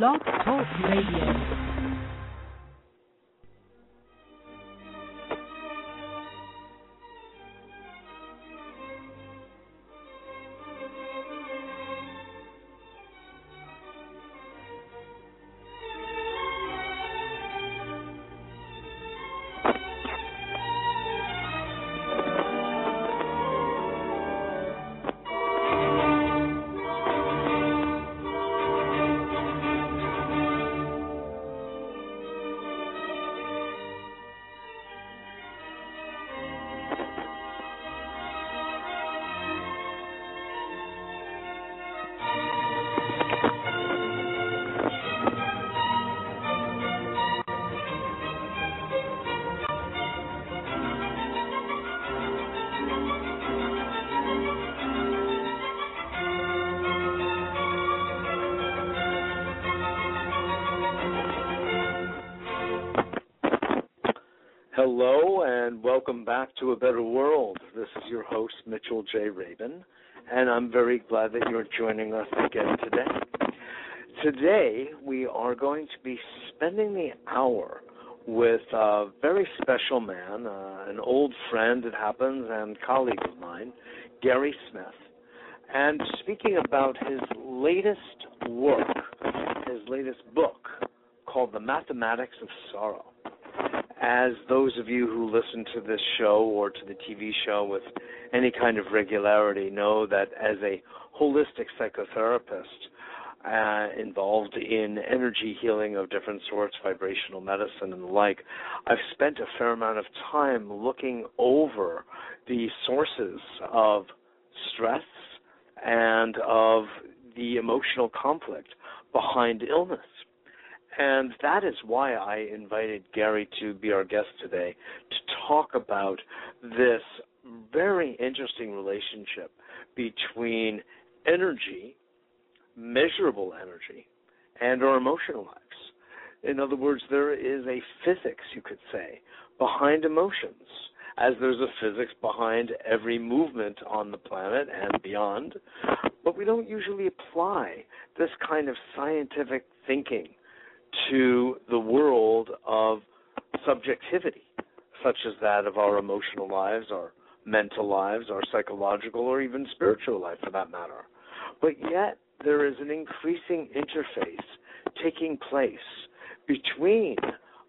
Blog Talk Radio. Welcome back to A Better World. This is your host, Mitchell J. Rabin, and I'm very glad that you're joining us again today. Today, we are going to be spending the hour with a very special man, uh, an old friend, it happens, and colleague of mine, Gary Smith, and speaking about his latest work, his latest book called The Mathematics of Sorrow as those of you who listen to this show or to the TV show with any kind of regularity know that as a holistic psychotherapist uh, involved in energy healing of different sorts, vibrational medicine and the like, I've spent a fair amount of time looking over the sources of stress and of the emotional conflict behind illness. And that is why I invited Gary to be our guest today to talk about this very interesting relationship between energy, measurable energy, and our emotional lives. In other words, there is a physics, you could say, behind emotions, as there's a physics behind every movement on the planet and beyond. But we don't usually apply this kind of scientific thinking to the world of subjectivity, such as that of our emotional lives, our mental lives, our psychological, or even spiritual life for that matter. But yet, there is an increasing interface taking place between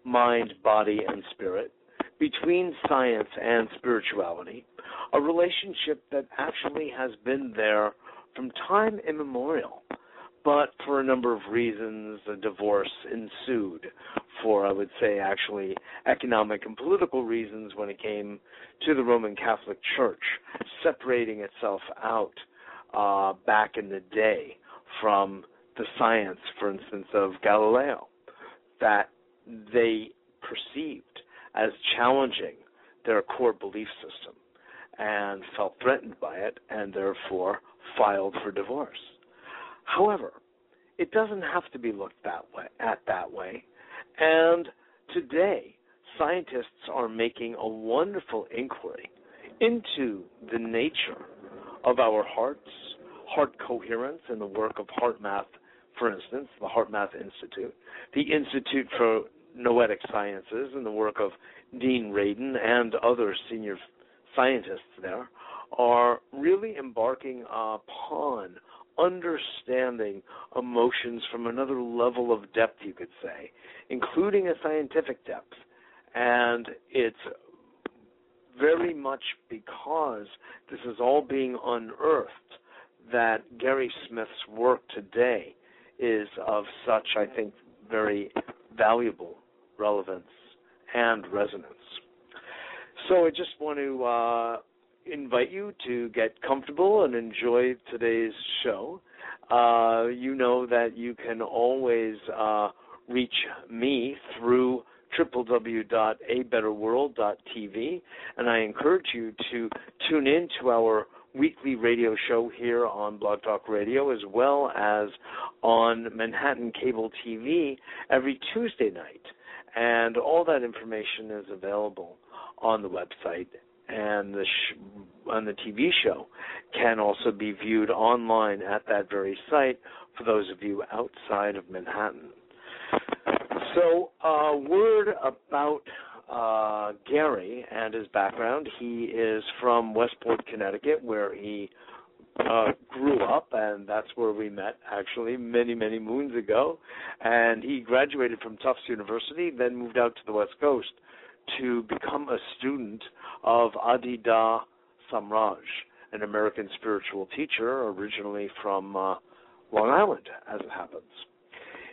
mind, body, and spirit, between science and spirituality, a relationship that actually has been there from time immemorial but for a number of reasons, a divorce ensued. For, I would say, actually economic and political reasons when it came to the Roman Catholic Church, separating itself out uh, back in the day from the science, for instance, of Galileo, that they perceived as challenging their core belief system and felt threatened by it and therefore filed for divorce. However, it doesn't have to be looked that way at that way. And today, scientists are making a wonderful inquiry into the nature of our hearts, heart coherence, and the work of HeartMath, for instance, the HeartMath Institute, the Institute for Noetic Sciences, and the work of Dean Radin and other senior scientists there, are really embarking upon understanding emotions from another level of depth, you could say, including a scientific depth. And it's very much because this is all being unearthed that Gary Smith's work today is of such, I think, very valuable relevance and resonance. So I just want to uh, invite you to get comfortable and enjoy today's show. Uh, you know that you can always uh, reach me through www.abetterworld.tv, and I encourage you to tune in to our weekly radio show here on Blog Talk Radio, as well as on Manhattan Cable TV every Tuesday night. And all that information is available on the website and the sh- on the TV show can also be viewed online at that very site for those of you outside of Manhattan. So, uh, word about uh, Gary and his background. He is from Westport, Connecticut, where he uh, grew up, and that's where we met actually many, many moons ago. And he graduated from Tufts University, then moved out to the West Coast to become a student of Adi Da Samraj, an American spiritual teacher originally from uh, Long Island, as it happens.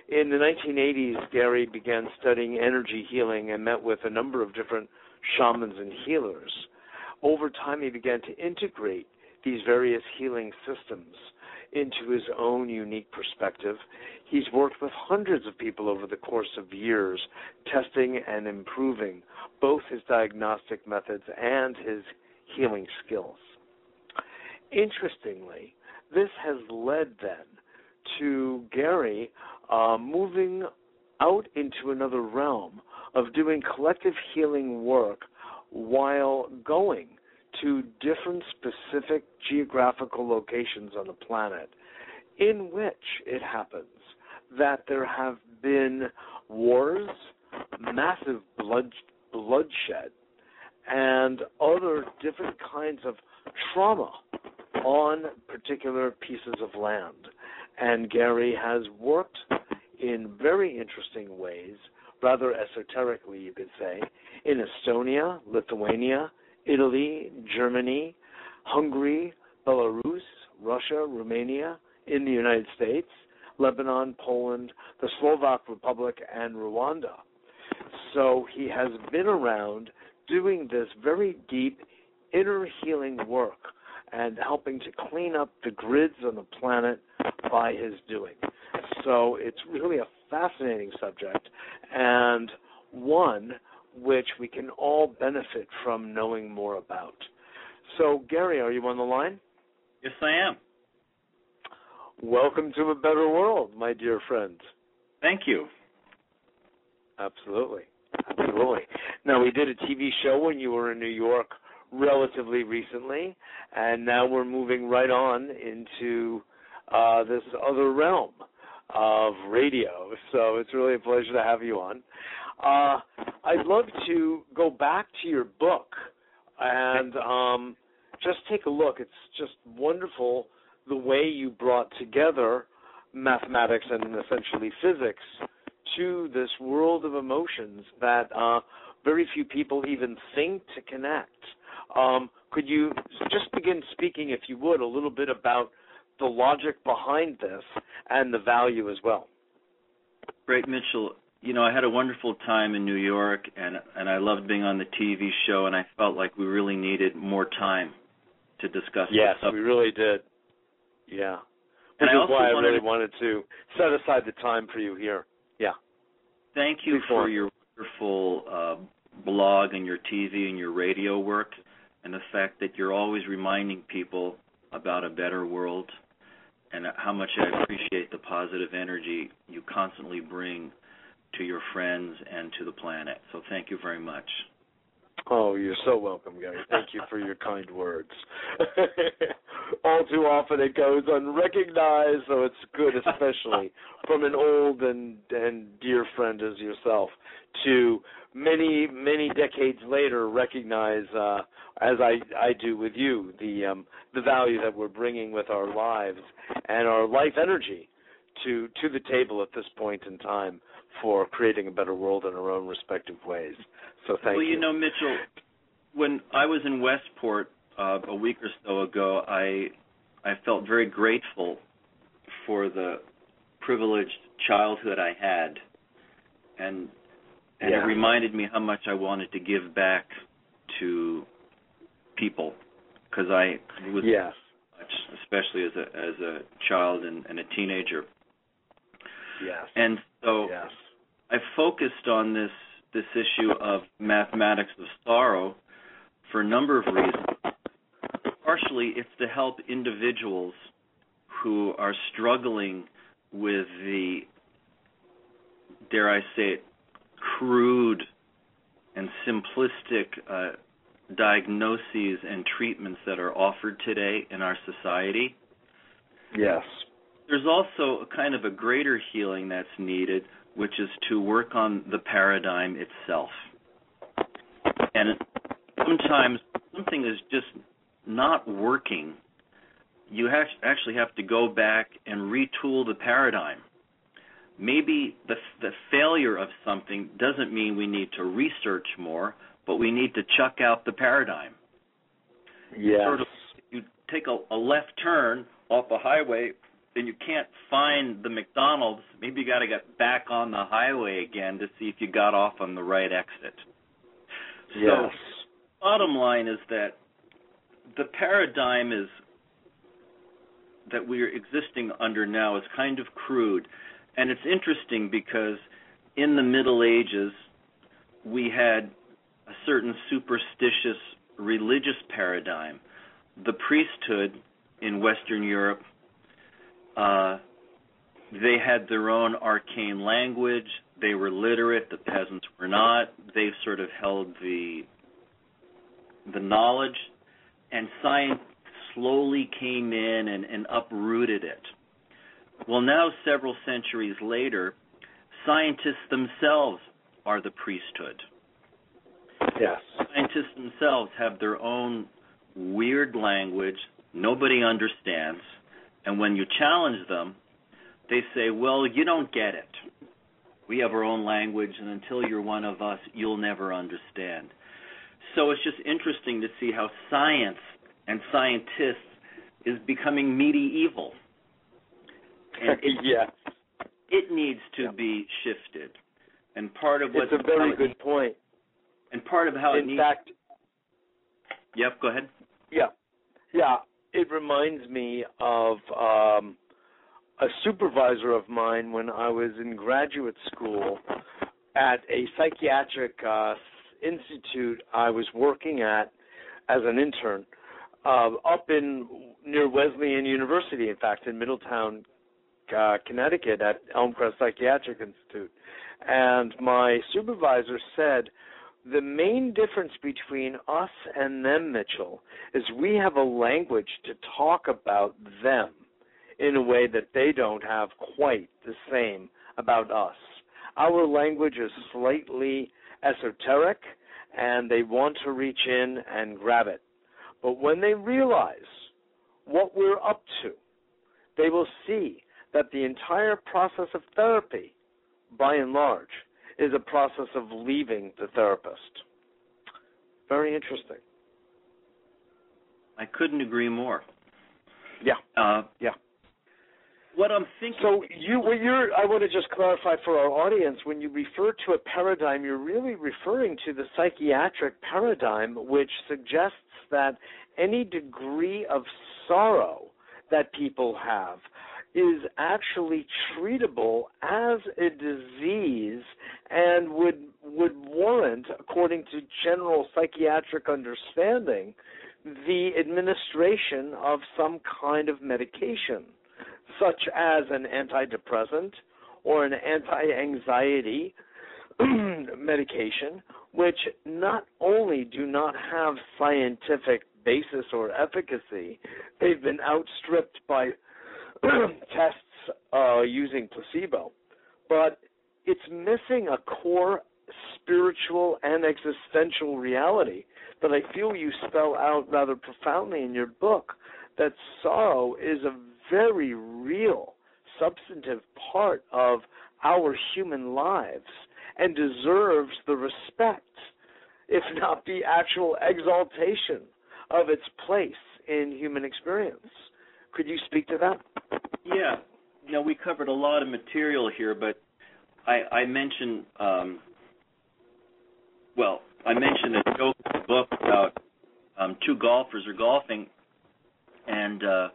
In the 1980s, Gary began studying energy healing and met with a number of different shamans and healers. Over time, he began to integrate these various healing systems into his own unique perspective. He's worked with hundreds of people over the course of years, testing and improving both his diagnostic methods and his healing skills. Interestingly, this has led then to Gary uh, moving out into another realm of doing collective healing work while going to different specific geographical locations on the planet in which it happens that there have been wars, massive blood, bloodshed, and other different kinds of trauma on particular pieces of land. And Gary has worked in very interesting ways, rather esoterically, you could say, in Estonia, Lithuania, Italy, Germany, Hungary, Belarus, Russia, Romania, in the United States, Lebanon, Poland, the Slovak Republic, and Rwanda. So he has been around doing this very deep inner healing work and helping to clean up the grids on the planet by his doing. So it's really a fascinating subject and one which we can all benefit from knowing more about. So, Gary, are you on the line? Yes, I am. Welcome to a better world, my dear friend. Thank you. Absolutely. Absolutely. Now, we did a TV show when you were in New York relatively recently, and now we're moving right on into uh, this other realm of radio. So it's really a pleasure to have you on. Uh, I'd love to go back to your book and um, just take a look. It's just wonderful the way you brought together mathematics and essentially physics to this world of emotions that uh, very few people even think to connect. Um, could you just begin speaking, if you would, a little bit about the logic behind this and the value as well? Great, Mitchell. You know, I had a wonderful time in New York, and and I loved being on the TV show, and I felt like we really needed more time to discuss. Yes, we really did. Yeah, which is why I really wanted to set aside the time for you here. Yeah. Thank you Before. for your wonderful uh, blog and your TV and your radio work, and the fact that you're always reminding people about a better world, and how much I appreciate the positive energy you constantly bring to your friends and to the planet. So thank you very much. Oh, you're so welcome, Gary. Thank you for your kind words. All too often it goes unrecognized, so it's good, especially from an old and and dear friend as yourself, to many many decades later recognize, uh, as I I do with you, the um, the value that we're bringing with our lives and our life energy to to the table at this point in time for creating a better world in our own respective ways. So thank well, you. Well, you know, Mitchell, when I was in Westport uh, a week or so ago, I I felt very grateful for the privileged childhood I had, and and yeah. it reminded me how much I wanted to give back to people because I was yes. especially as a as a child and, and a teenager. Yes. And so yes. I focused on this this issue of mathematics of sorrow for a number of reasons. Partially, it's to help individuals who are struggling with the, dare I say it, crude and simplistic uh, diagnoses and treatments that are offered today in our society. Yes. There's also a kind of a greater healing that's needed, which is to work on the paradigm itself. And sometimes something is just not working. You actually have to go back and retool the paradigm. Maybe the the failure of something doesn't mean we need to research more, but we need to chuck out the paradigm. Yes. Sort of, you take a, a left turn off a highway then you can't find the McDonald's, maybe you got to get back on the highway again to see if you got off on the right exit. Yes. So, bottom line is that the paradigm is that we're existing under now is kind of crude, and it's interesting because in the Middle Ages we had a certain superstitious religious paradigm. The priesthood in Western Europe uh, they had their own arcane language. They were literate. The peasants were not. They sort of held the the knowledge, and science slowly came in and, and uprooted it. Well, now several centuries later, scientists themselves are the priesthood. Yes. Scientists themselves have their own weird language nobody understands and when you challenge them, they say, well, you don't get it. We have our own language, and until you're one of us, you'll never understand. So it's just interesting to see how science and scientists is becoming medieval. And it, yes. it needs to Yeah. be shifted. And part of what It's a very good needs- point. and part of how it In needs fact, Yep, go ahead. yeah, yeah, it reminds me of um, a supervisor of mine when I was in graduate school at a psychiatric uh, institute I was working at as an intern uh, up in near Wesleyan University, in fact, in Middletown, uh, Connecticut, at Elmcrest Psychiatric Institute. And my supervisor said, the main difference between us and them, Mitchell, is we have a language to talk about them in a way that they don't have quite the same about us. Our language is slightly esoteric and they want to reach in and grab it. But when they realize what we're up to, they will see that the entire process of therapy, by and large, is a process of leaving the therapist. Very interesting. I couldn't agree more. Yeah. Uh, Yeah. What I'm thinking. So you, when you're, I want to just clarify for our audience, when you refer to a paradigm, you're really referring to the psychiatric paradigm, which suggests that any degree of sorrow that people have is actually treatable as a disease and would would warrant, according to general psychiatric understanding, the administration of some kind of medication, such as an antidepressant or an anti-anxiety medication, which not only do not have scientific basis or efficacy, they've been outstripped by tests uh, using placebo, but it's missing a core spiritual and existential reality that I feel you spell out rather profoundly in your book that sorrow is a very real, substantive part of our human lives and deserves the respect, if not the actual exaltation, of its place in human experience. Could you speak to that? Yeah. You know, we covered a lot of material here, but I, I mentioned, um, well, I mentioned a joke in the book about um, two golfers are golfing, and uh,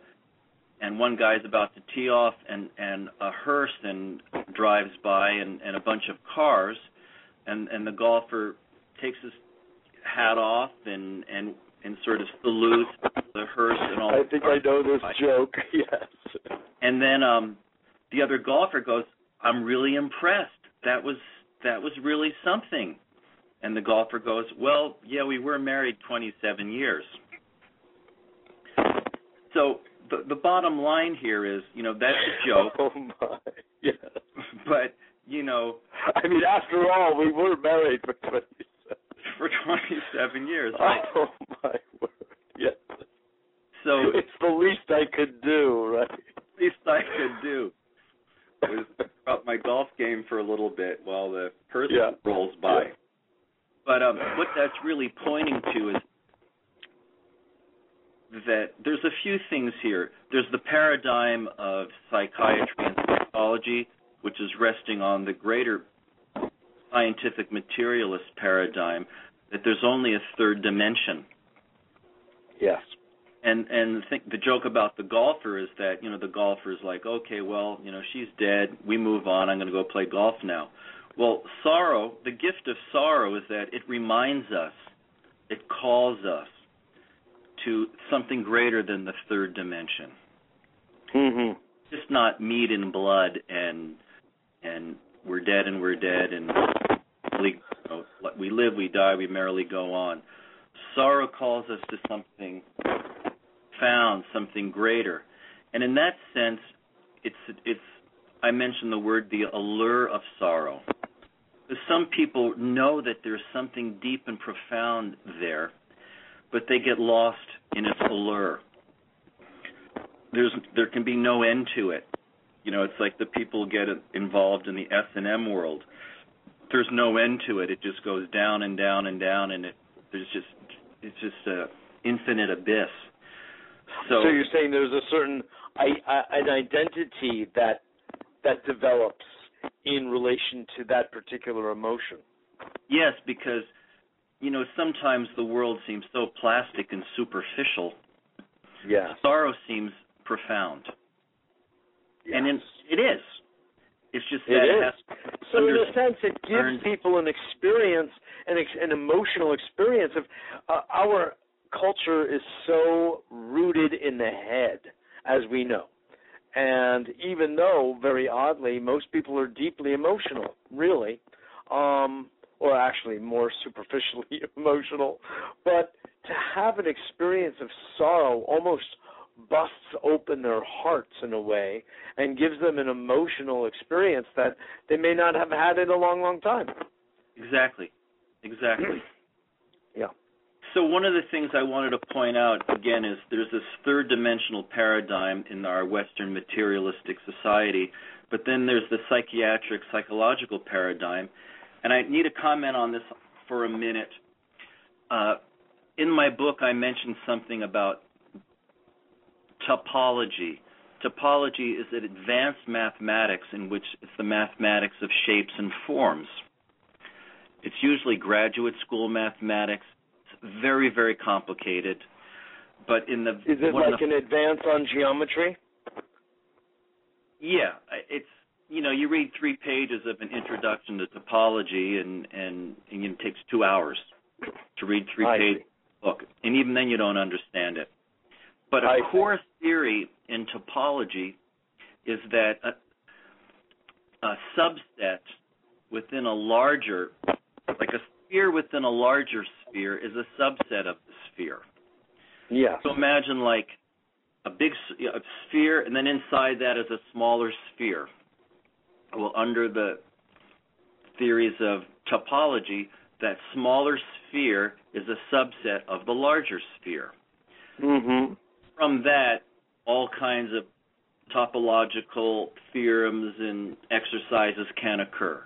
and one guy's about to tee off, and and a hearse and drives by, and and a bunch of cars, and and the golfer takes his hat off and and and sort of salutes the hearse and all. That. I think I know this by. joke. Yes. And then um the other golfer goes, "I'm really impressed. That was that was really something." And the golfer goes, "Well, yeah, we were married 27 years." So, the, the bottom line here is, you know, that's a joke. Oh my, yes. But you know, I mean, after all, we were married for twenty. For twenty-seven years. Oh my word! Yes. So it's the least I could do, right? least I could do was up my golf game for a little bit while the person Yeah. rolls by. Yeah. But um, what that's really pointing to is that there's a few things here. There's the paradigm of psychiatry and psychology, which is resting on the greater scientific materialist paradigm that there's only a third dimension. Yes. And and the, thing, the joke about the golfer is that you know the golfer is like, okay, well, you know, she's dead. We move on. I'm going to go play golf now. Well, sorrow, the gift of sorrow is that it reminds us, it calls us to something greater than the third dimension. Mm-hmm. Just not meat and blood and and we're dead and we're dead and you know, we live, we die, we merrily go on. Sorrow calls us to something found, something greater. And in that sense, it's it's I mentioned the word the allure of sorrow. Some people know that there's something deep and profound there, but they get lost in its allure. There's there can be no end to it. You know, it's like the people get involved in the S and M world. There's no end to it. It just goes down and down and down, and it there's just it's just a infinite abyss. So, So you're saying there's a certain I, I, an identity that that develops in relation to that particular emotion. yes, because you know sometimes the world seems so plastic and superficial. Yeah. Sorrow seems profound, Yes. and in, it is. It's just It that So in a sense, it gives people an experience, an, ex- an emotional experience of uh, our culture is so rooted in the head, as we know. And even though, very oddly, most people are deeply emotional, really, um, or actually more superficially emotional, but to have an experience of sorrow almost busts open their hearts in a way and gives them an emotional experience that they may not have had in a long, long time. exactly, exactly. Yeah. So one of the things I wanted to point out again is there's this third dimensional paradigm in our Western materialistic society, but then there's the psychiatric psychological paradigm, and I need to comment on this for a minute. Uh, in my book, I mentioned something about topology. Topology is an advanced mathematics in which it's the mathematics of shapes and forms. It's usually graduate school mathematics. It's very, very complicated. But in the Is it like the- an advance on geometry? yeah, it's you know you read three pages of an introduction to topology and and, and it takes two hours to read three I pages see. book, and even then you don't understand it. But a I core theory in topology is that a, a subset within a larger, like a sphere within a larger sphere, is a subset of the sphere. Yes. So imagine like a big a sphere, and then inside that is a smaller sphere. Well, under the theories of topology, that smaller sphere is a subset of the larger sphere. Mhm. From that, all kinds of topological theorems and exercises can occur.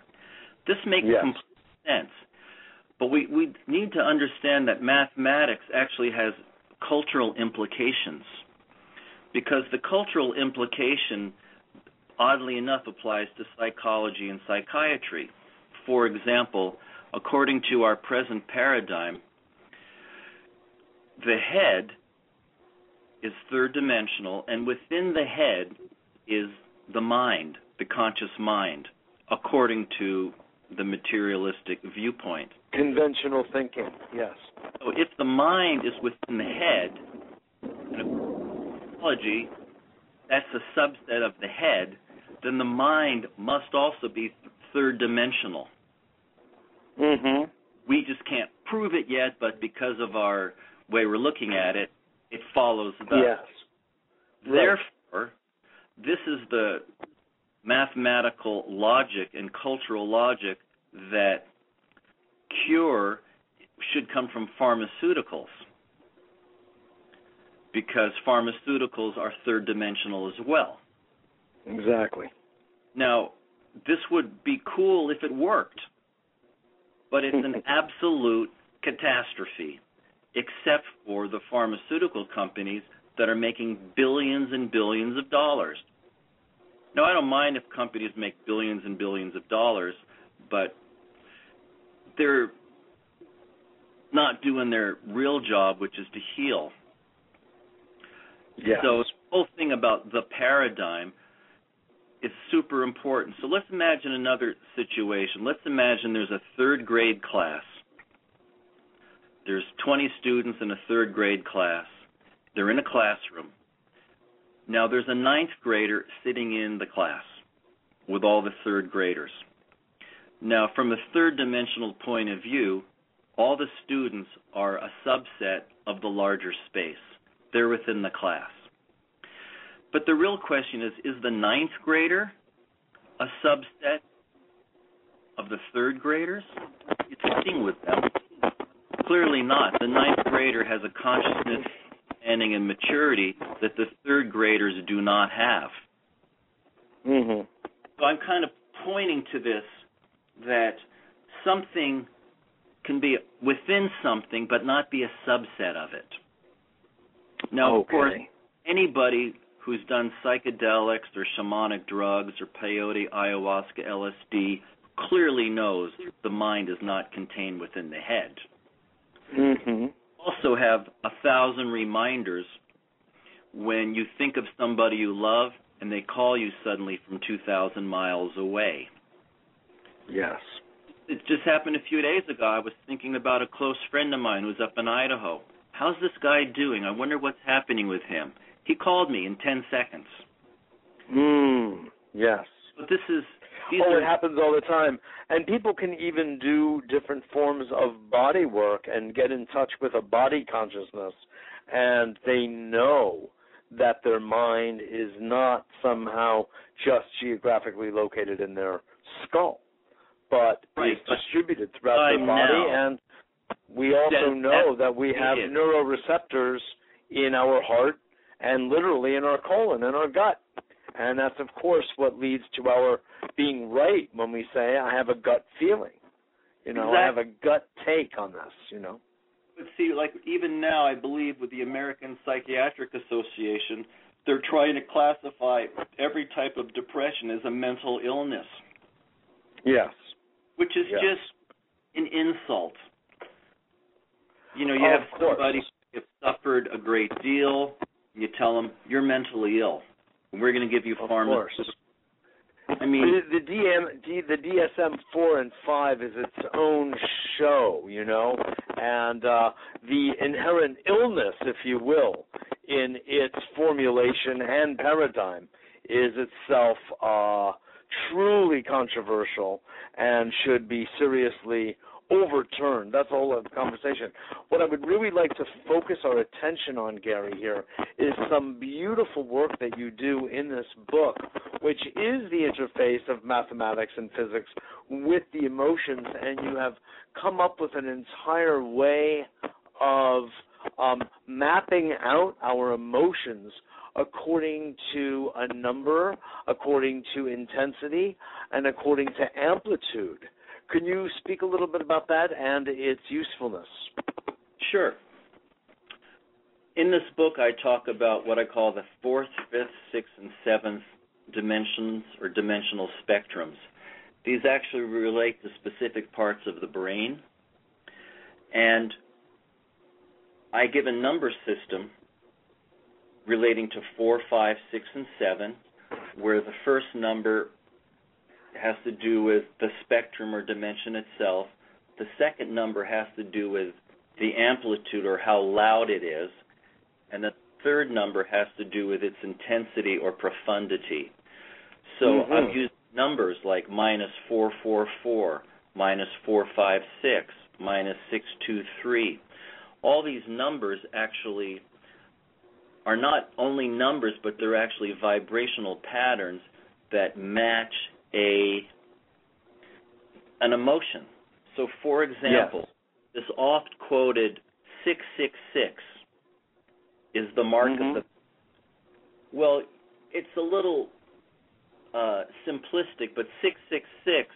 This makes Yes. complete sense. But we, we need to understand that mathematics actually has cultural implications. Because the cultural implication, oddly enough, applies to psychology and psychiatry. For example, according to our present paradigm, the head is third dimensional, and within the head is the mind, the conscious mind, according to the materialistic viewpoint. Conventional thinking. Yes. So if the mind is within the head, in psychology, that's a subset of the head, then the mind must also be third dimensional. Mm-hmm. We just can't prove it yet, but because of our way we're looking at it, it follows thus. Yes. Therefore, this is the mathematical logic and cultural logic that cure should come from pharmaceuticals because pharmaceuticals are third dimensional as well. Exactly. Now, this would be cool if it worked, but it's an absolute catastrophe, except for the pharmaceutical companies that are making billions and billions of dollars. Now, I don't mind if companies make billions and billions of dollars, but they're not doing their real job, which is to heal. Yes. So the whole thing about the paradigm is super important. So let's imagine another situation. Let's imagine there's a third grade class. There's 20 students in a third grade class. They're in a classroom. Now there's a ninth grader sitting in the class with all the third graders. Now, from a third dimensional point of view, all the students are a subset of the larger space. They're within the class. But the real question is is the ninth grader a subset of the third graders? It's sitting with them. Clearly not. The ninth grader has a consciousness, understanding, and maturity that the third graders do not have. hmm So I'm kind of pointing to this that something can be within something but not be a subset of it. Now, of course, anybody who's done psychedelics or shamanic drugs or peyote, ayahuasca, LSD clearly knows the mind is not contained within the head. Hmm Also have a thousand reminders when you think of somebody you love and they call you suddenly from 2,000 miles away. Yes. It just happened a few days ago. I was thinking about a close friend of mine who's up in Idaho. How's this guy doing? I wonder what's happening with him. He called me in 10 seconds. Mm. Yes. But this is oh, it happens all the time. And people can even do different forms of body work and get in touch with a body consciousness, and they know that their mind is not somehow just geographically located in their skull, but Right, is but distributed throughout their body. And we also That- know that that we have neuroreceptors in our heart and literally in our colon and our gut. And that's, of course, what leads to our being right when we say, I have a gut feeling. You know, I have a gut take on this, you know. But see, like even now, I believe with the American Psychiatric Association, they're trying to classify every type of depression as a mental illness, Yes. which is Yes. just an insult. You know, you have somebody who has suffered a great deal, and you tell them you're mentally ill, we're going to give you Of pharma. course. I mean, the, the DM, D, the DSM four and five is its own show, you know, and uh, the inherent illness, if you will, in its formulation and paradigm is itself uh, truly controversial and should be seriously overturned. That's other conversation. What I would really like to focus our attention on, Gary, here is some beautiful work that you do in this book, which is the interface of mathematics and physics with the emotions, and you have come up with an entire way of um, mapping out our emotions according to a number, according to intensity, and according to amplitude. Can you speak a little bit about that and its usefulness? Sure. In this book, I talk about what I call the fourth, fifth, sixth, and seventh dimensions or dimensional spectrums. These actually relate to specific parts of the brain. And I give a number system relating to four, five, six, and seven, where the first number has to do with the spectrum or dimension itself. The second number has to do with the amplitude or how loud it is. And the third number has to do with its intensity or profundity. So Mhm. I've used numbers like minus 444, minus 456, minus 623. All these numbers actually are not only numbers, but they're actually vibrational patterns that match a an emotion. So, for example, Yes. this oft quoted 666 is the mark Mhm. of the. Well, it's a little uh, simplistic, but 666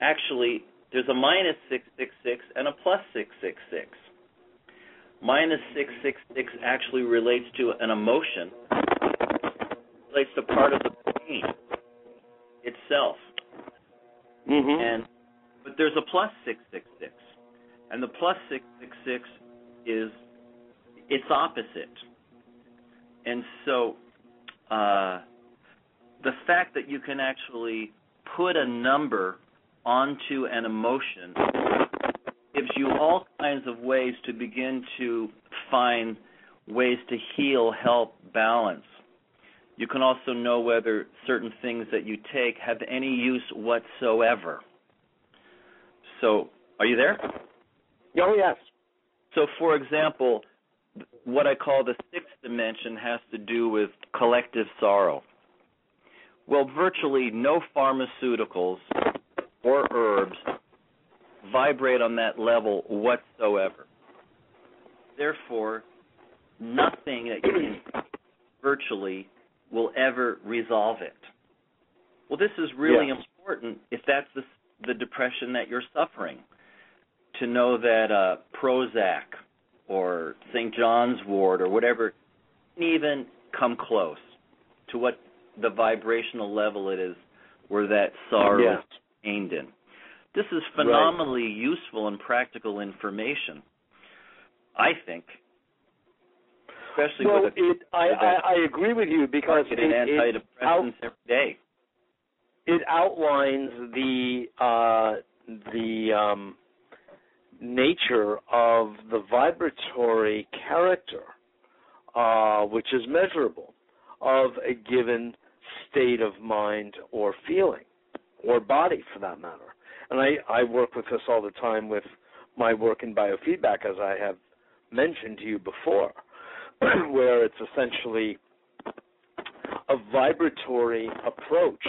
actually there's a minus 666 and a plus 666. Minus 666 actually relates to an emotion, relates to part of the brain itself. Mm-hmm. And but there's a plus 666. And the plus 666 is its opposite. And so uh, the fact that you can actually put a number onto an emotion gives you all kinds of ways to begin to find ways to heal, help, balance. You can also know whether certain things that you take have any use whatsoever. So, are you there? Oh yes. So, for example, what I call the sixth dimension has to do with collective sorrow. Well, virtually no pharmaceuticals or herbs vibrate on that level whatsoever. Therefore, nothing that you can virtually will ever resolve it. Well, this is really Yes. important if that's the, the depression that you're suffering. To know that uh, Prozac or St. John's Wort or whatever even come close to what the vibrational level it is where that sorrow Yes. is aimed in. This is phenomenally useful and practical information, I think. Especially well, with a it, I, with I I agree with you because it, it, out, every day. it outlines the uh, the um, nature of the vibratory character, uh, which is measurable, of a given state of mind or feeling, or body for that matter. And I, I work with this all the time with my work in biofeedback, as I have mentioned to you before, where it's essentially a vibratory approach.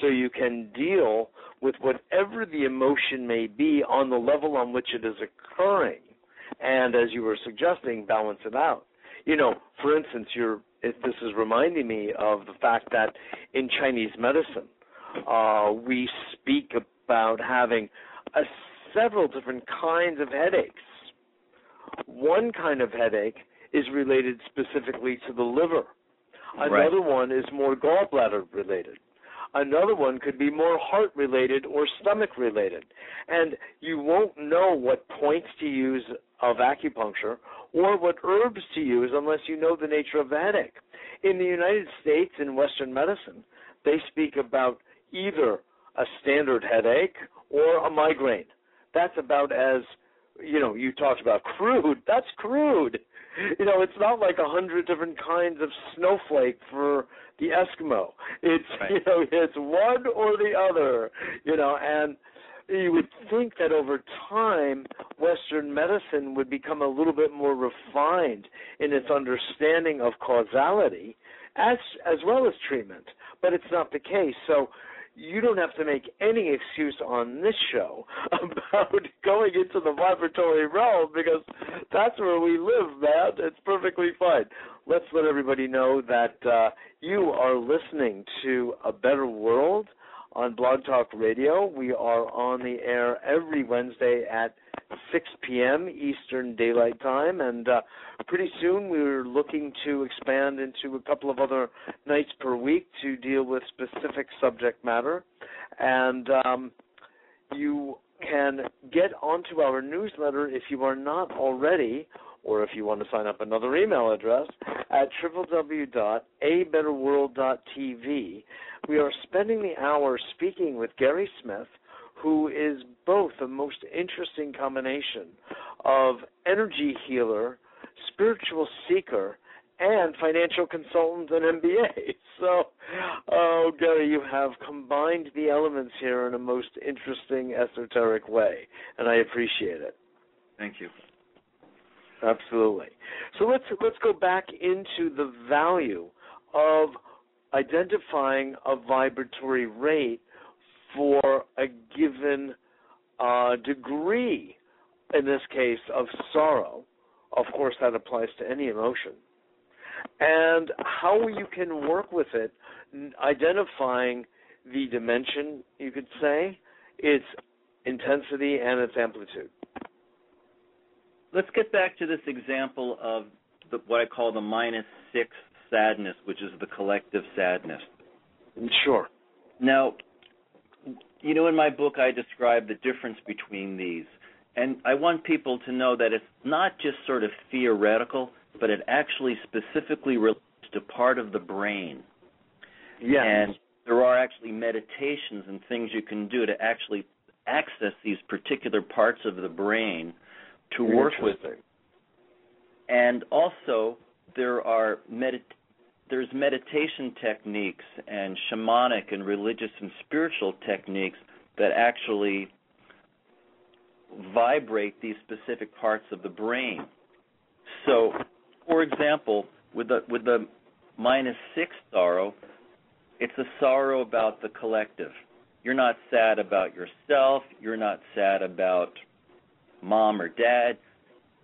So you can deal with whatever the emotion may be on the level on which it is occurring. And as you were suggesting balance it out. You know for instance you're this is reminding me of the fact that in chinese medicine uh, we speak about having a, several different kinds of headaches. One kind of headache is related specifically to the liver Right. Another one is more gallbladder related. Another one could be more heart related or stomach related. And you won't know what points to use of acupuncture or what herbs to use unless you know the nature of the headache. In the United States, in Western medicine, they speak about either a standard headache or a migraine. That's about as you know, you talked about crude. That's crude. You know, it's not like a hundred different kinds of snowflake for the Eskimo. It's Right. you know, it's one or the other. You know, and you would think that over time Western medicine would become a little bit more refined in its understanding of causality as as well as treatment. But it's not the case. So you don't have to make any excuse on this show about going into the vibratory realm because that's where we live, man. It's perfectly fine. Let's let everybody know that uh, you are listening to A Better World on Blog Talk Radio. We are on the air every Wednesday at 6 p.m. Eastern Daylight Time, and uh, pretty soon we're looking to expand into a couple of other nights per week to deal with specific subject matter. And um, you can get onto our newsletter if you are not already, or if you want to sign up another email address at www.abetterworld.tv. We are spending the hour speaking with Gary Smith, who is both a most interesting combination of energy healer, spiritual seeker, and financial consultant and MBA. So, oh, Gary, you have combined the elements here in a most interesting, esoteric way, and I appreciate it. Thank you. Absolutely. So let's let's go back into the value of identifying a vibratory rate for a given uh, degree, in this case, of sorrow. Of course, that applies to any emotion. And how you can work with it, identifying the dimension, you could say, its intensity and its amplitude. Let's get back to this example of the, what I call the minus six sadness, which is the collective sadness. Sure. Now, you know, in my book, I describe the difference between these. And I want people to know that it's not just sort of theoretical, but it actually specifically relates to part of the brain. Yes. And there are actually meditations and things you can do to actually access these particular parts of the brain to work with. And also, there are medit- there's meditation techniques and shamanic and religious and spiritual techniques that actually vibrate these specific parts of the brain. So, for example, with the with the minus six sorrow, it's a sorrow about the collective. You're not sad about yourself. You're not sad about mom or dad.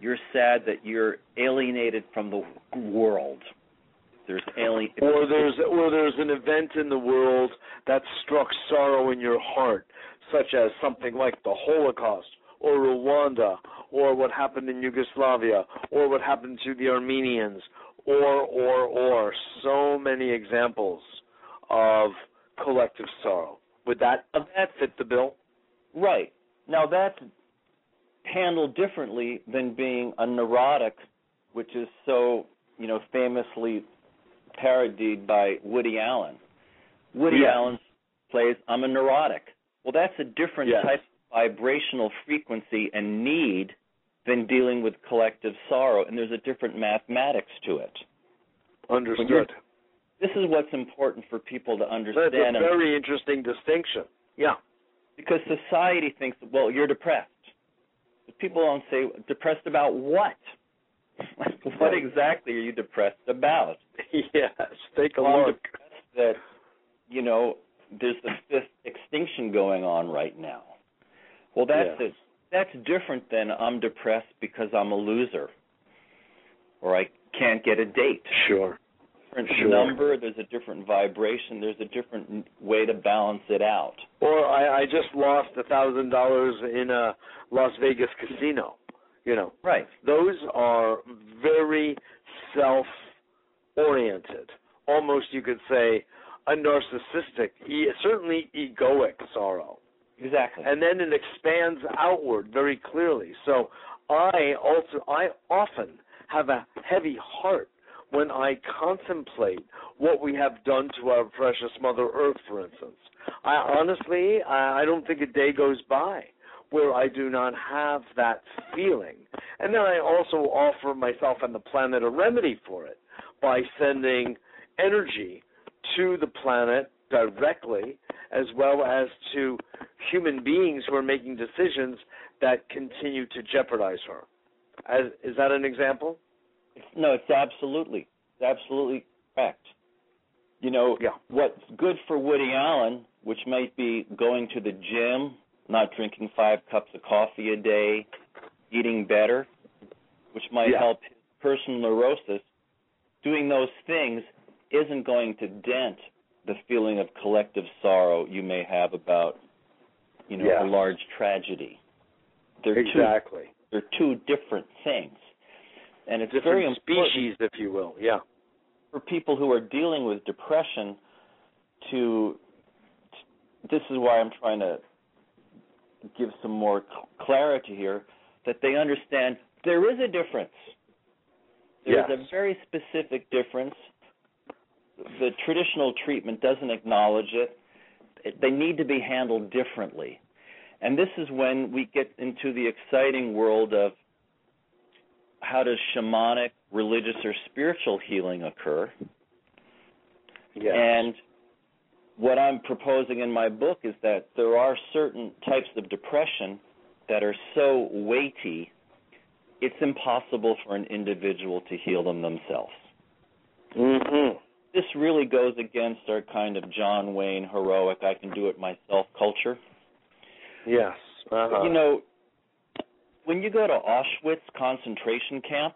You're sad that you're alienated from the world. There's alien. Or there's or there's an event in the world that struck sorrow in your heart, such as something like the Holocaust or Rwanda or what happened in Yugoslavia or what happened to the Armenians or or or so many examples of collective sorrow. Would that that fit the bill? Right. Now that's handled differently than being a neurotic, which is so, you know, famously parodied by Woody Allen. Woody yes. Allen plays I'm a neurotic. Well, that's a different yes. type of vibrational frequency and need than dealing with collective sorrow, and there's a different mathematics to it. Understood. This is what's important for people to understand. That's a very interesting distinction. Yeah. Because society thinks, well, you're depressed. People don't say, depressed about what? what exactly are you depressed about? Yes, take a well, look. That you know, there's the fifth extinction going on right now. Well, that's it. That's different than I'm depressed because I'm a loser, or I can't get a date. Sure. Different sure. number. There's a different vibration. There's a different way to balance it out. Or I, I just lost a thousand dollars in a Las Vegas casino. You know, right? Those are very self-oriented. Almost, you could say, a narcissistic, certainly egoic sorrow. Exactly. And then it expands outward very clearly. So I also I often have a heavy heart when I contemplate what we have done to our precious Mother Earth, for instance. I honestly I don't think a day goes by where I do not have that feeling. And then I also offer myself and the planet a remedy for it by sending energy to the planet directly as well as to human beings who are making decisions that continue to jeopardize her. As, is that an example? No, it's absolutely, it's absolutely correct. You know, yeah. what's good for Woody Allen, which might be going to the gym, not drinking five cups of coffee a day, eating better, which might yeah. help his personal neurosis, doing those things isn't going to dent the feeling of collective sorrow you may have about, you know, yeah. a large tragedy. They're exactly. Two, they're two different things, and it's different very important species, if you will. Yeah. For people who are dealing with depression, to this is why I'm trying to give some more clarity here, that they understand there is a difference. There's yes. a very specific difference the traditional treatment doesn't acknowledge it. They need to be handled differently. And this is when we get into the exciting world of how does shamanic, religious, or spiritual healing occur? Yes. And what I'm proposing in my book is that there are certain types of depression that are so weighty it's impossible for an individual to heal them themselves. Mm-hmm. This really goes against our kind of John Wayne heroic I can do it myself culture. Yes. Uh-huh. You know, when you go to Auschwitz concentration camp,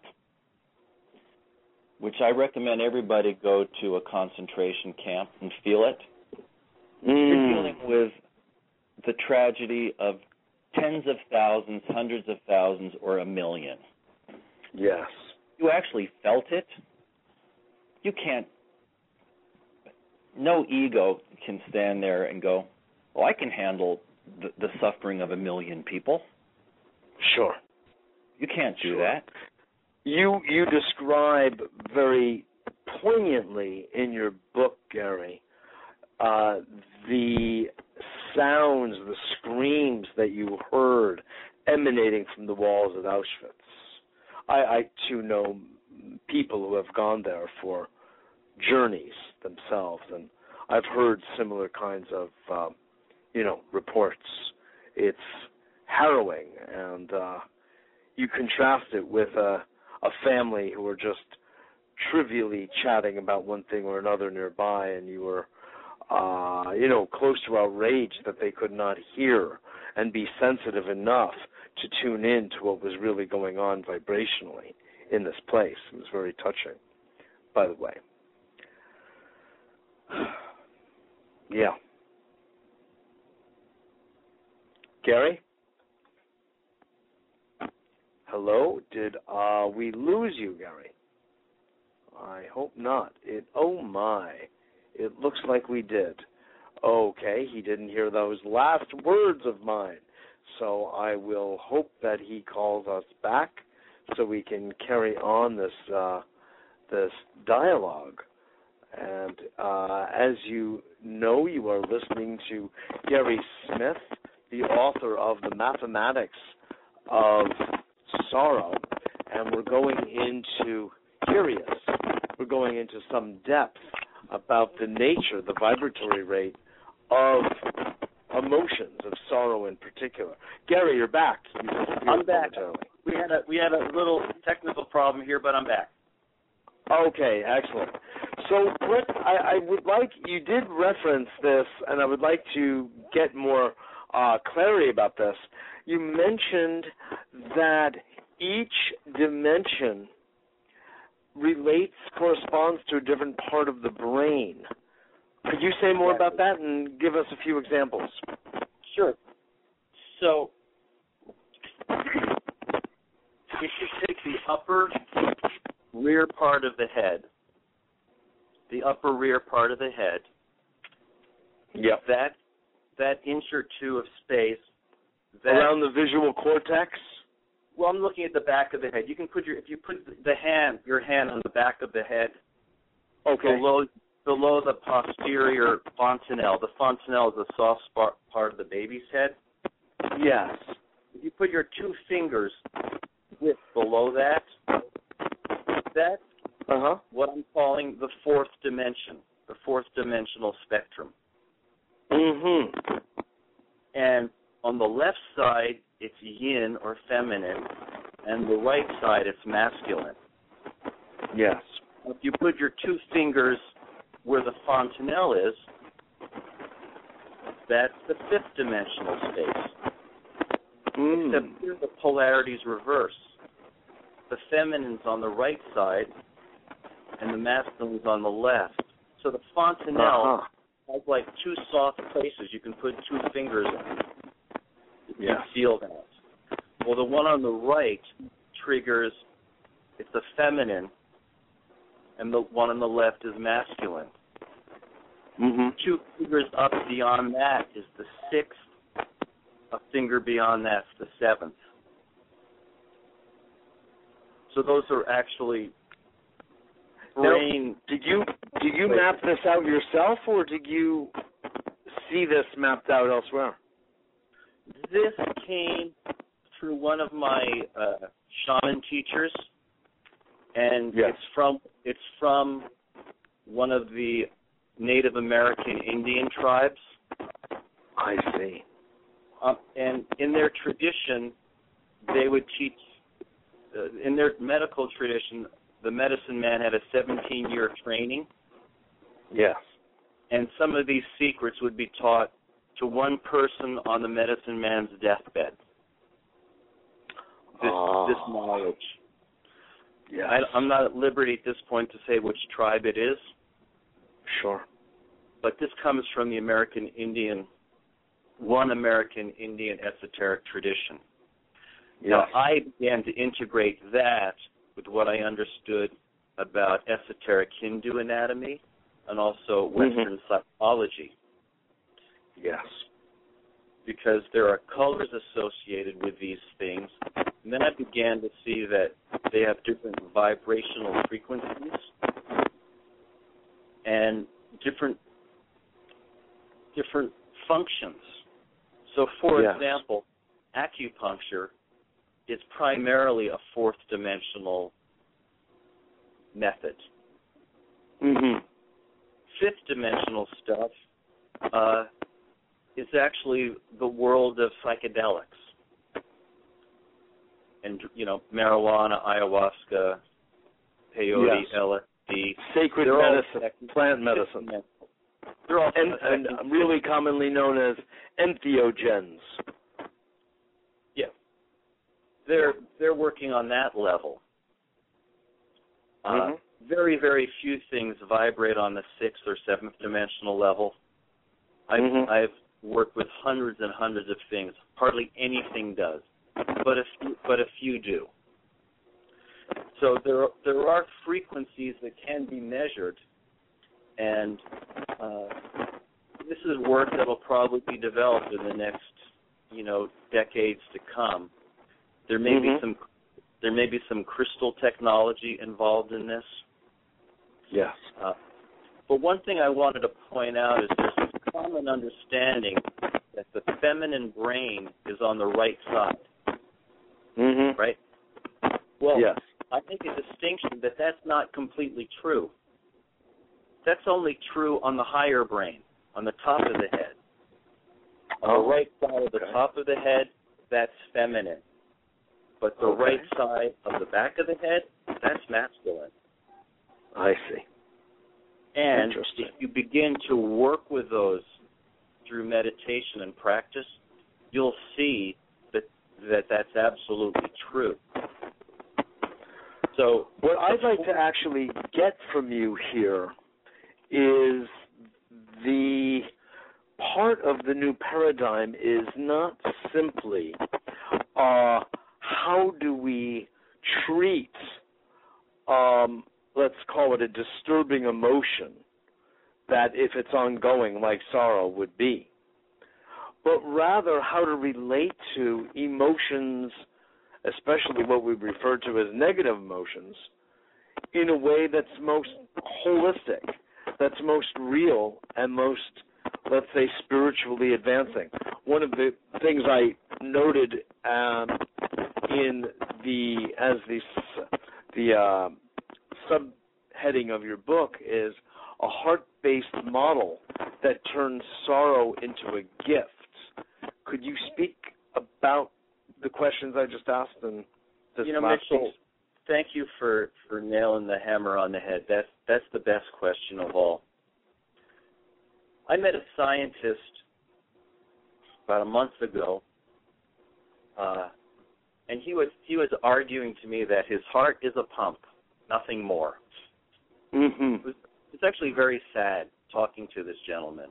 which I recommend everybody go to a concentration camp and feel it, Mm. you're dealing with the tragedy of tens of thousands, hundreds of thousands, or a million. Yes. You actually felt it. You can't, no ego can stand there and go, oh, I can handle the, the suffering of a million people. Sure. You can't do Sure. that. You you describe very poignantly in your book, Gary, uh, the sounds, the screams that you heard emanating from the walls of Auschwitz. I, I too know people who have gone there for journeys themselves, and I've heard similar kinds of, um, you know, reports. It's harrowing, and uh, you contrast it with a a family who are just trivially chatting about one thing or another nearby, and you were, uh, you know, close to outrage that they could not hear and be sensitive enough to tune in to what was really going on vibrationally in this place. It was very touching, by the way. yeah. Gary? Hello? Did uh, we lose you, Gary? I hope not. It. Oh my! It looks like we did. Okay, he didn't hear those last words of mine, so I will hope that he calls us back so we can carry on this uh, this dialogue. And uh, as you know, you are listening to Gary Smith, the author of the Mathematics of sorrow, and we're going into curious. We're going into some depth about the nature, the vibratory rate of emotions, of sorrow in particular. Gary, you're back. You I'm back. We had a we had a little technical problem here, but I'm back. Okay, excellent. So what I, I would like you did reference this, and I would like to get more uh, clarity about this. You mentioned that each dimension relates corresponds to a different part of the brain. Could you say more about that and give us a few examples? Sure. So if you take the upper rear part of the head, the upper rear part of the head, Yep. that that inch or two of space, that Around the visual cortex. Well, I'm looking at the back of the head. You can put your if you put the hand your hand on the back of the head Okay. below below the posterior fontanelle. The fontanelle is the soft spot part of the baby's head. Yes. If you put your two fingers width below that, that's Uh huh. what I'm calling the fourth dimension, the fourth dimensional spectrum. Mm-hmm. And on the left side, it's yin or feminine, and the right side, it's masculine. Yes. If you put your two fingers where the fontanelle is, that's the fifth dimensional space. Mm. Except here the polarities reverse. The feminine's on the right side, and the masculine's on the left. So the fontanelle Uh-huh. has like two soft places you can put two fingers in. You Yes. feel that. Well, the one on the right triggers it's a feminine, and the one on the left is masculine. Mhm. Two fingers up beyond that is the sixth. A finger beyond that's the seventh. So those are actually brain. Did you did you map this out yourself, or did you see this mapped out elsewhere? This came through one of my uh, shaman teachers, and Yes. it's from it's from one of the Native American Indian tribes. I see. Um, and in their tradition, they would teach uh, in their medical tradition, the medicine man had a 17 year training, Yes. and some of these secrets would be taught to one person on the medicine man's deathbed. This, Ah. this knowledge. Yes. I, I'm not at liberty at this point to say which tribe it is, Sure. but this comes from the American Indian, one American Indian esoteric tradition. Yes. Now, I began to integrate that with what I understood about esoteric Hindu anatomy and also Mm-hmm. Western psychology yes. because there are colors associated with these things. And then I began to see that they have different vibrational frequencies and different different functions. So for Yes. example, acupuncture is primarily a fourth dimensional method. Mhm. Fifth dimensional stuff uh, is actually the world of psychedelics. And you know, marijuana, ayahuasca, peyote, Yes. LSD. Sacred They're medicine, plant medicine, They're all and, and really commonly known as entheogens. Yeah. They're they're working on that level. Uh, Mhm. Very very few things vibrate on the sixth or seventh dimensional level. I've Mhm. I've worked with hundreds and hundreds of things. Hardly anything does, but a few, but a few do. So there there are frequencies that can be measured, and uh, this is work that will probably be developed in the next you know decades to come. There may Mhm. be some there may be some crystal technology involved in this. Yes. Uh, but one thing I wanted to point out is there's this common understanding that the feminine brain is on the right side, Mhm. right? Well, yes. I make a distinction that that's not completely true. That's only true on the higher brain, on the top of the head. On Oh, the right side of the okay. top of the head, that's feminine. But the Okay. right side of the back of the head, that's masculine. I see. And if you begin to work with those through meditation and practice, you'll see that that that's absolutely true. So What I'd like to actually get from you here is the part of the new paradigm is not simply uh, how do we treat, um, let's call it a disturbing emotion that if it's ongoing, like sorrow would be, but rather how to relate to emotions especially what we refer to as negative emotions, in a way that's most holistic, that's most real, and most, let's say, spiritually advancing. One of the things I noted um, in the as the the uh, subheading of your book is a heart-based model that turns sorrow into a gift. Could you speak about the questions I just asked and this you know, Mitchell, thank you for for nailing the hammer on the head. That's that's the best question of all. I met a scientist about a month ago, uh, and he was he was arguing to me that his heart is a pump, nothing more. Mm-hmm. It's actually very sad talking to this gentleman.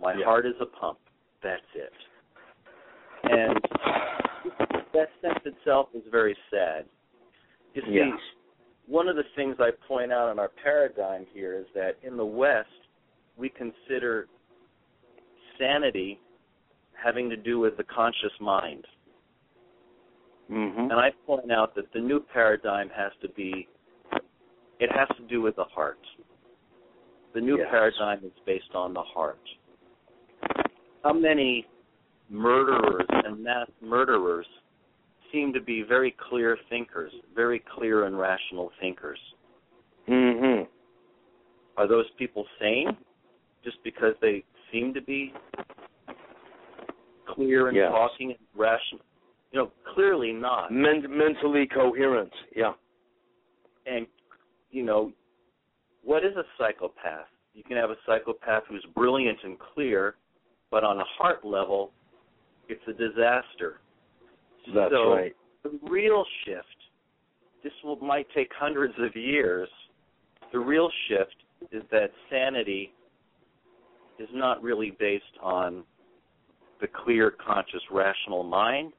My Yeah. heart is a pump. That's it. And that sense itself is very sad. You see, Yes. one of the things I point out in our paradigm here is that in the West, we consider sanity having to do with the conscious mind. Mm-hmm. And I point out that the new paradigm has to be, it has to do with the heart. The new Yes. paradigm is based on the heart. How many murderers and mass murderers seem to be very clear thinkers, very clear and rational thinkers? Mm-hmm. Are those people sane just because they seem to be clear and Yes. talking and rational? You know, clearly not. Men- mentally coherent. Yeah. And you know, what is a psychopath? You can have a psychopath who's brilliant and clear, but on a heart level, it's a disaster. That's so right. the real shift, this will, might take hundreds of years. The real shift is that sanity is not really based on the clear, conscious, rational mind,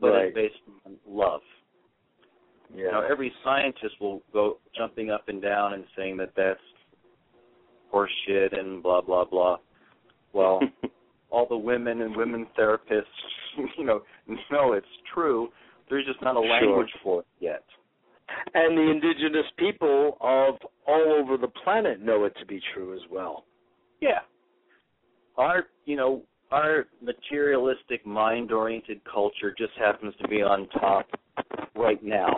but Right. it's based on love. Yeah. Now, every scientist will go jumping up and down and saying that that's horseshit and blah blah blah. Well, all the women and women therapists, you know, know it's true. There's just not a Sure. language for it yet. and the indigenous people of all over the planet know it to be true as well. Yeah. Our, you know, our materialistic, mind-oriented culture just happens to be on top right now.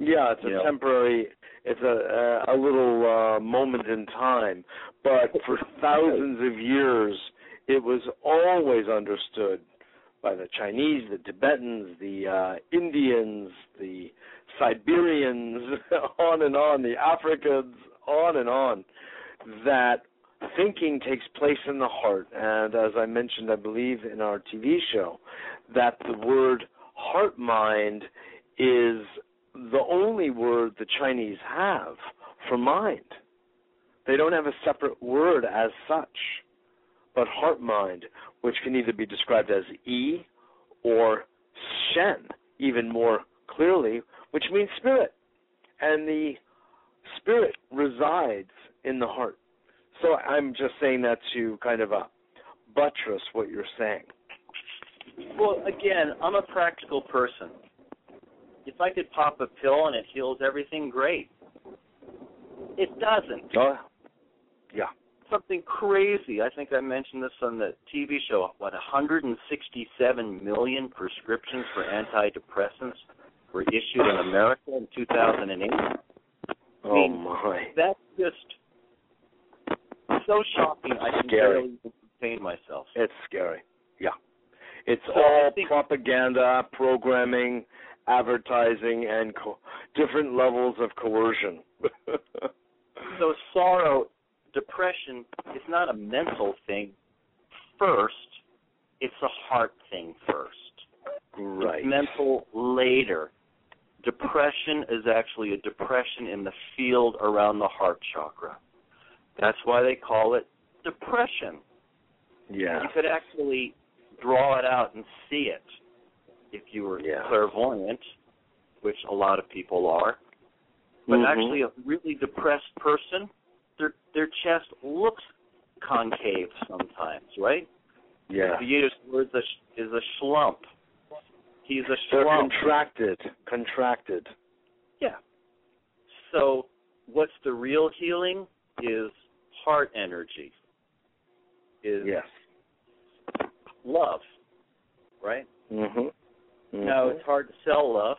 Yeah, it's a temporary. It's a a, a little uh, moment in time, but for thousands of years, it was always understood by the Chinese, the Tibetans, the uh, Indians, the Siberians, on and on, the Africans, on and on, that thinking takes place in the heart. And as I mentioned, I believe in our TV show, that the word heart mind is the only word the Chinese have for mind. They don't have a separate word as such, but heart mind, which can either be described as E or Shen, even more clearly, which means spirit. And the spirit resides in the heart. So I'm just saying that to kind of uh, buttress what you're saying. Well, again, I'm a practical person. If I could pop a pill and it heals everything, great. It doesn't. Oh, yeah. Something crazy. I think I mentioned this on the TV show. What, 167 million prescriptions for antidepressants were issued in America in 2008? Oh mean, my. That's just so shocking. I can Scary. barely contain myself. It's scary. Yeah. It's So all propaganda, programming, advertising, and co- different levels of coercion. So sorrow, depression is not a mental thing first. It's a heart thing first. right. It's mental later. Depression is actually a depression in the field around the heart chakra. That's why they call it depression. Yeah. You could actually draw it out and see it if you were Yeah. clairvoyant, which a lot of people are. But Mhm. actually, a really depressed person, their their chest looks concave sometimes, right? Yeah. The Yiddish word is a, sh- is a schlump. He's a They're contracted. Contracted. Yeah. So, what's the real healing is heart energy, is Yes. love, right? Mhm. Now, Mhm. it's hard to sell love,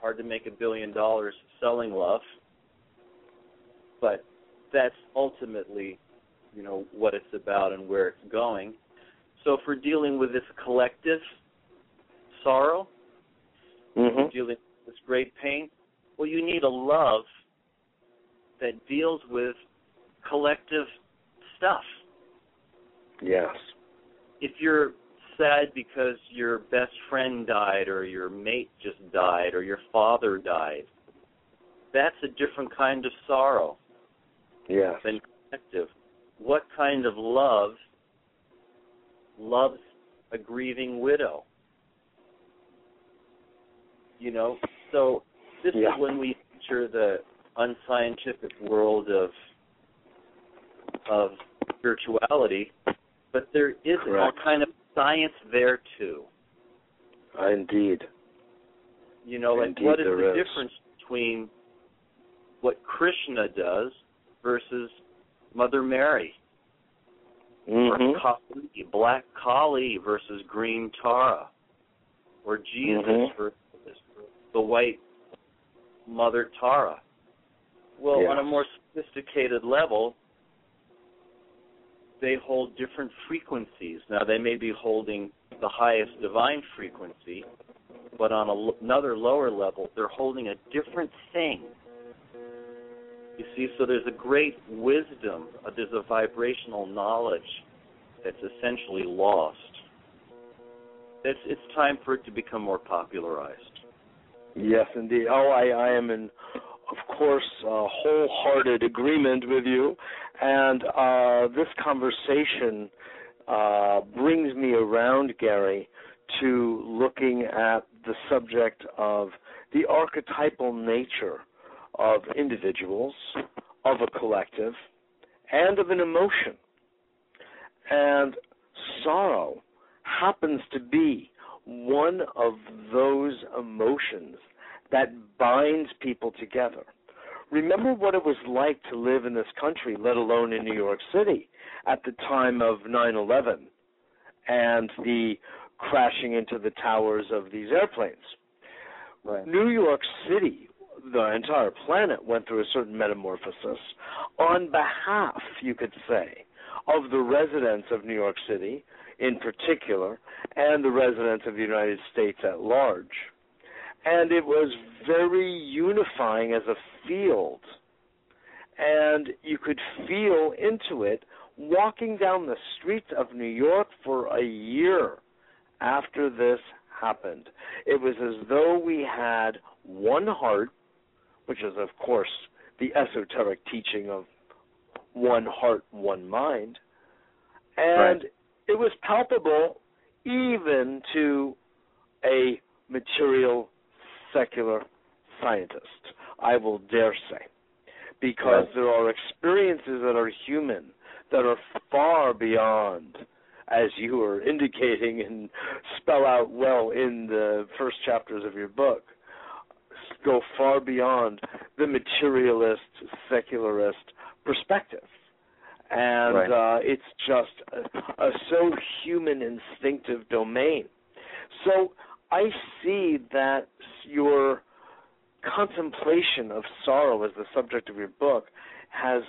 hard to make a billion dollars selling love, but that's ultimately, you know, what it's about and where it's going. So, if we're dealing with this collective sorrow, Mhm. dealing with this great pain, well, you need a love that deals with collective stuff. Yes. If you're sad because your best friend died or your mate just died or your father died, that's a different kind of sorrow Yes. than collective. What kind of love loves a grieving widow? You know, so this Yeah. is when we enter the unscientific world of of spirituality, but there is all Correct. kind of science there too. Indeed. You know, Indeed what is the is. difference between what Krishna does versus Mother Mary? Mhm. or Kali, Black Kali versus Green Tara, or Jesus Mhm. versus the White Mother Tara. Well, Yes. on a more sophisticated level, they hold different frequencies. Now, they may be holding the highest divine frequency, but on another lower level, they're holding a different thing. You see, so there's a great wisdom, uh, there's a vibrational knowledge that's essentially lost. It's, it's time for it to become more popularized. Yes, indeed. Oh, I, I am in, of course, uh, wholehearted agreement with you. And uh, this conversation uh, brings me around, Gary, to looking at the subject of the archetypal nature of individuals, of a collective, and of an emotion. And sorrow happens to be one of those emotions that binds people together. Remember what it was like to live in this country, let alone in New York City, at the time of 9 11 and the crashing into the towers of these airplanes. Right. New York City, the entire planet, went through a certain metamorphosis on behalf, you could say, of the residents of New York City in particular and the residents of the United States at large. And it was very unifying as a field. And you could feel into it walking down the streets of New York for a year after this happened. It was as though we had one heart, which is, of course, the esoteric teaching of one heart, one mind. And Right. it was palpable even to a material secular scientist, I will dare say. Because Right. there are experiences that are human, that are far beyond, as you were indicating and spell out well in the first chapters of your book, go far beyond the materialist, secularist perspective. And Right. uh, it's just a, a so human instinctive domain. So I see that your contemplation of sorrow as the subject of your book has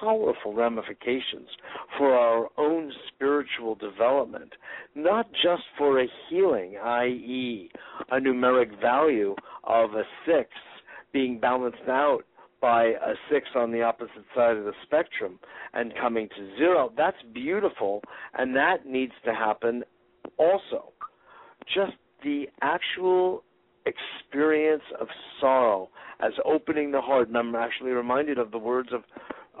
powerful ramifications for our own spiritual development, not just for a healing, i.e., a numeric value of a six being balanced out by a six on the opposite side of the spectrum and coming to zero. That's beautiful, and that needs to happen also. Just the actual experience of sorrow as opening the heart, and I'm actually reminded of the words of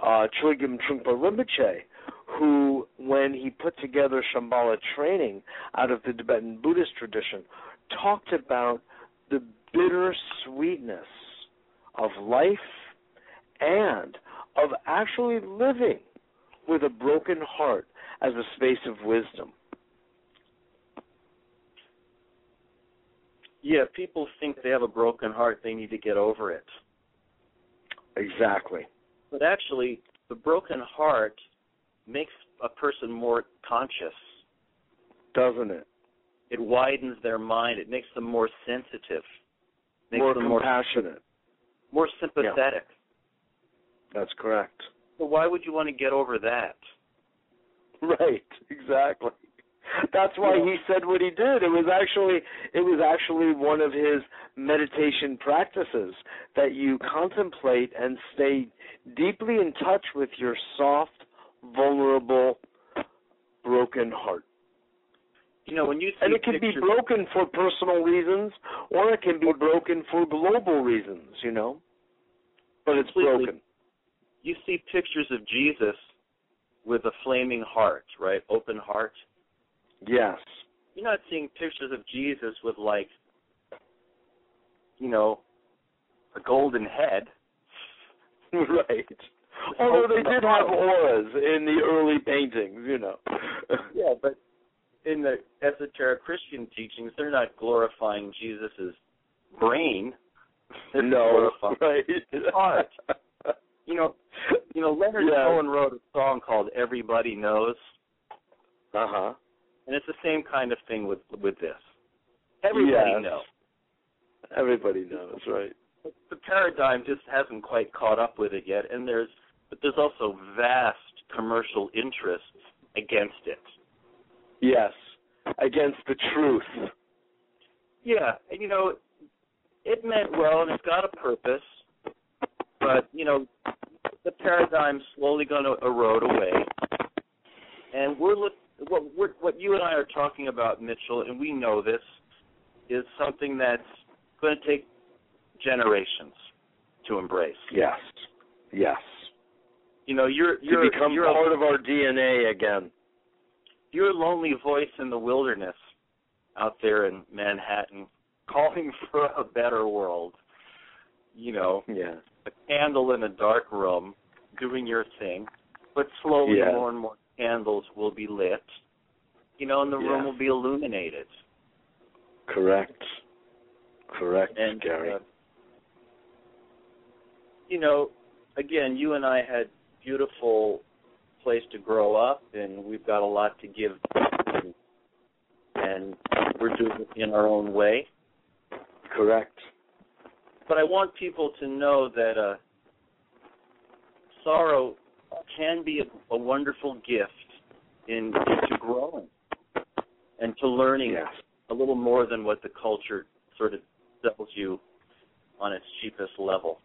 uh, Chogyam Trungpa Rinpoche, who, when he put together Shambhala training out of the Tibetan Buddhist tradition, talked about the bitter sweetness of life and of actually living with a broken heart as a space of wisdom. Yeah, people think they have a broken heart, they need to get over it. Exactly. But actually, the broken heart makes a person more conscious. Doesn't it? It widens their mind. It makes them more sensitive. Makes More them more compassionate. more sympathetic. That's correct. So why would you want to get over that? Right, exactly. That's why he said what he did. It was actually it was actually one of his meditation practices that you contemplate and stay deeply in touch with your soft, vulnerable, broken heart. You know, when you And it can be broken for personal reasons or it can be broken for global reasons, you know. But it's Completely. broken. you see pictures of Jesus with a flaming heart, right? Open heart. Yes. You're not seeing pictures of Jesus with like, you know, a golden head. right. Although they did have auras in the early paintings, you know. Yeah, but in the esoteric Christian teachings, they're not glorifying Jesus's brain. They're no, glorifying right. his heart. You know, you know, Leonard Yeah. Cohen wrote a song called "Everybody Knows," Uh huh. And it's the same kind of thing with with this. Everybody Yes. knows. Everybody knows, right? the paradigm just hasn't quite caught up with it yet, and there's but there's also vast commercial interests against it. Yes. Against the truth. Yeah, and you know, it meant well and it's got a purpose, but you know, the paradigm's slowly going to erode away, and we're look what what you and I are talking about, Mitchell, and we know this is something that's going to take generations to embrace. Yes. Yes. You know, you're you're to become you're part a, of our DNA again. you're a lonely voice in the wilderness out there in Manhattan calling for a better world. You know, Yeah. a candle in a dark room doing your thing, but slowly Yeah. more and more candles will be lit. You know, and the room will be illuminated. Correct. Correct, And Gary. uh, you know, again, you and I had beautiful place to grow up, and we've got a lot to give, and, and we're doing it in our own way. Correct. But I want people to know that uh, sorrow can be a, a wonderful gift in to growing and to learning a little more than what the culture sort of sells you on its cheapest level.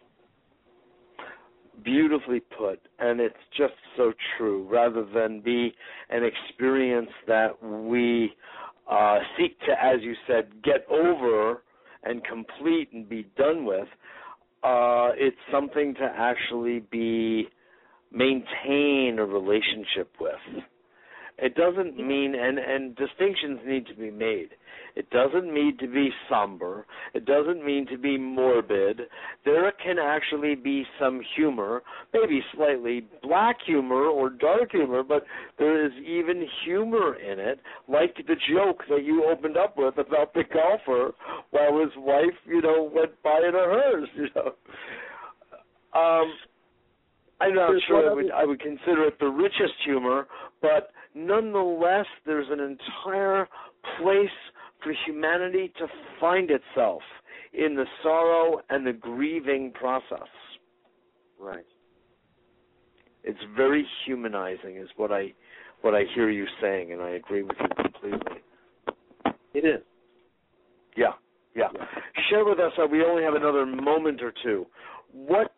Beautifully put, and it's just so true. Rather than be an experience that we uh, seek to, as you said, get over and complete and be done with, uh, it's something to actually be maintain a relationship with. It doesn't mean, and and distinctions need to be made. It doesn't mean to be somber. It doesn't mean to be morbid. There can actually be some humor, maybe slightly black humor or dark humor, but there is even humor in it, like the joke that you opened up with about the golfer while his wife, you know, went by in a hearse, you know. Um, I'm not There's sure I would, I would consider it the richest humor, but nonetheless, there's an entire place for humanity to find itself in the sorrow and the grieving process. Right. It's very humanizing, is what I what I hear you saying, and I agree with you completely. It is. Yeah, yeah. Share with us. Uh, we only have another moment or two. What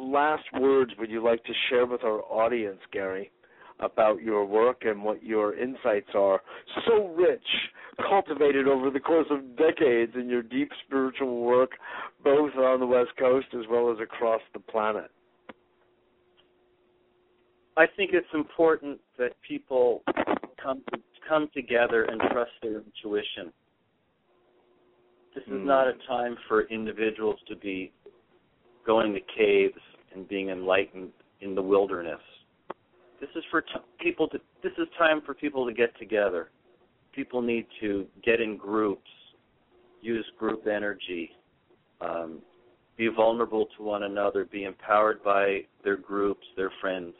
last words would you like to share with our audience, Gary, about your work and what your insights are? So rich, cultivated over the course of decades in your deep spiritual work, both on the West Coast as well as across the planet. I think it's important that people come to, come together and trust their intuition. This is Mm. not a time for individuals to be going to caves and being enlightened in the wilderness. This is for t- people to. This is time for people to get together. People need to get in groups, use group energy, um, be vulnerable to one another, be empowered by their groups, their friends,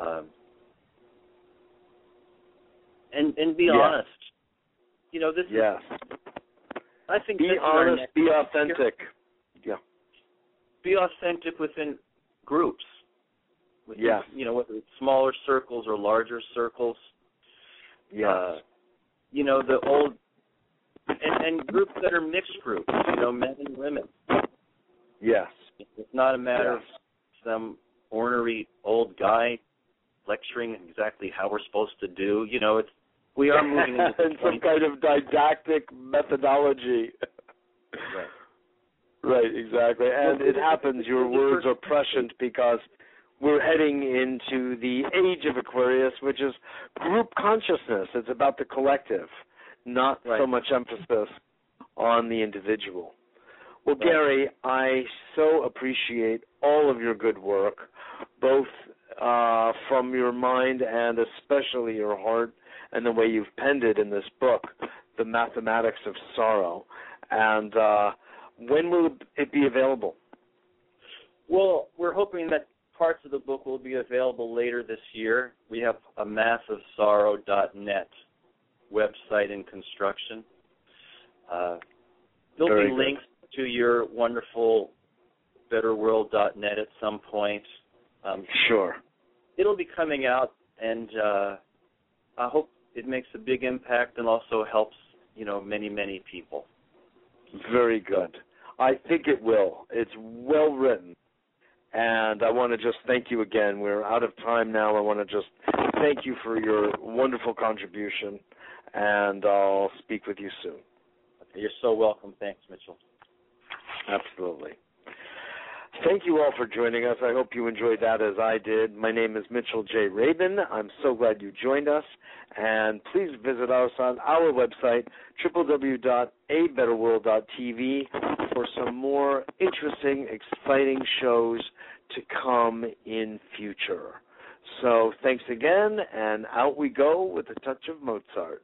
um, and and be honest. You know, this Yes. is. I think Be honest, be authentic. Yeah. Be authentic within groups. Within, Yes. You know, whether it's smaller circles or larger circles. Yes. Uh, you know, the old and, and groups that are mixed groups. You know, men and women. yes. It's not a matter Yes. of some ornery old guy lecturing exactly how we're supposed to do. You know, it's we are moving into some kind of didactic methodology. Right. Right, exactly. And it happens, your words are prescient because we're heading into the age of Aquarius, which is group consciousness. It's about the collective, not so much emphasis on the individual. Well, Right. Gary, I so appreciate all of your good work, both uh, from your mind and especially your heart, and the way you've penned it in this book, The Mathematics of Sorrow. And uh, when will it be available? Well, we're hoping that parts of the book will be available later this year. We have a massivesorrow.net website in construction. Uh, there'll Very be good. links to your wonderful betterworld.net at some point. Um, Sure. it'll be coming out, and uh, I hope it makes a big impact and also helps you know many many people. Very good. I think it will. It's well written. And I want to just thank you again. We're out of time now. I want to just thank you for your wonderful contribution, and I'll speak with you soon. You're so welcome. Thanks, Mitchell. Absolutely. Thank you all for joining us. I hope you enjoyed that as I did. My name is Mitchell J. Rabin. I'm so glad you joined us. And please visit us on our website, www.abetterworld.tv, for some more interesting, exciting shows to come in future. So thanks again, and out we go with a touch of Mozart.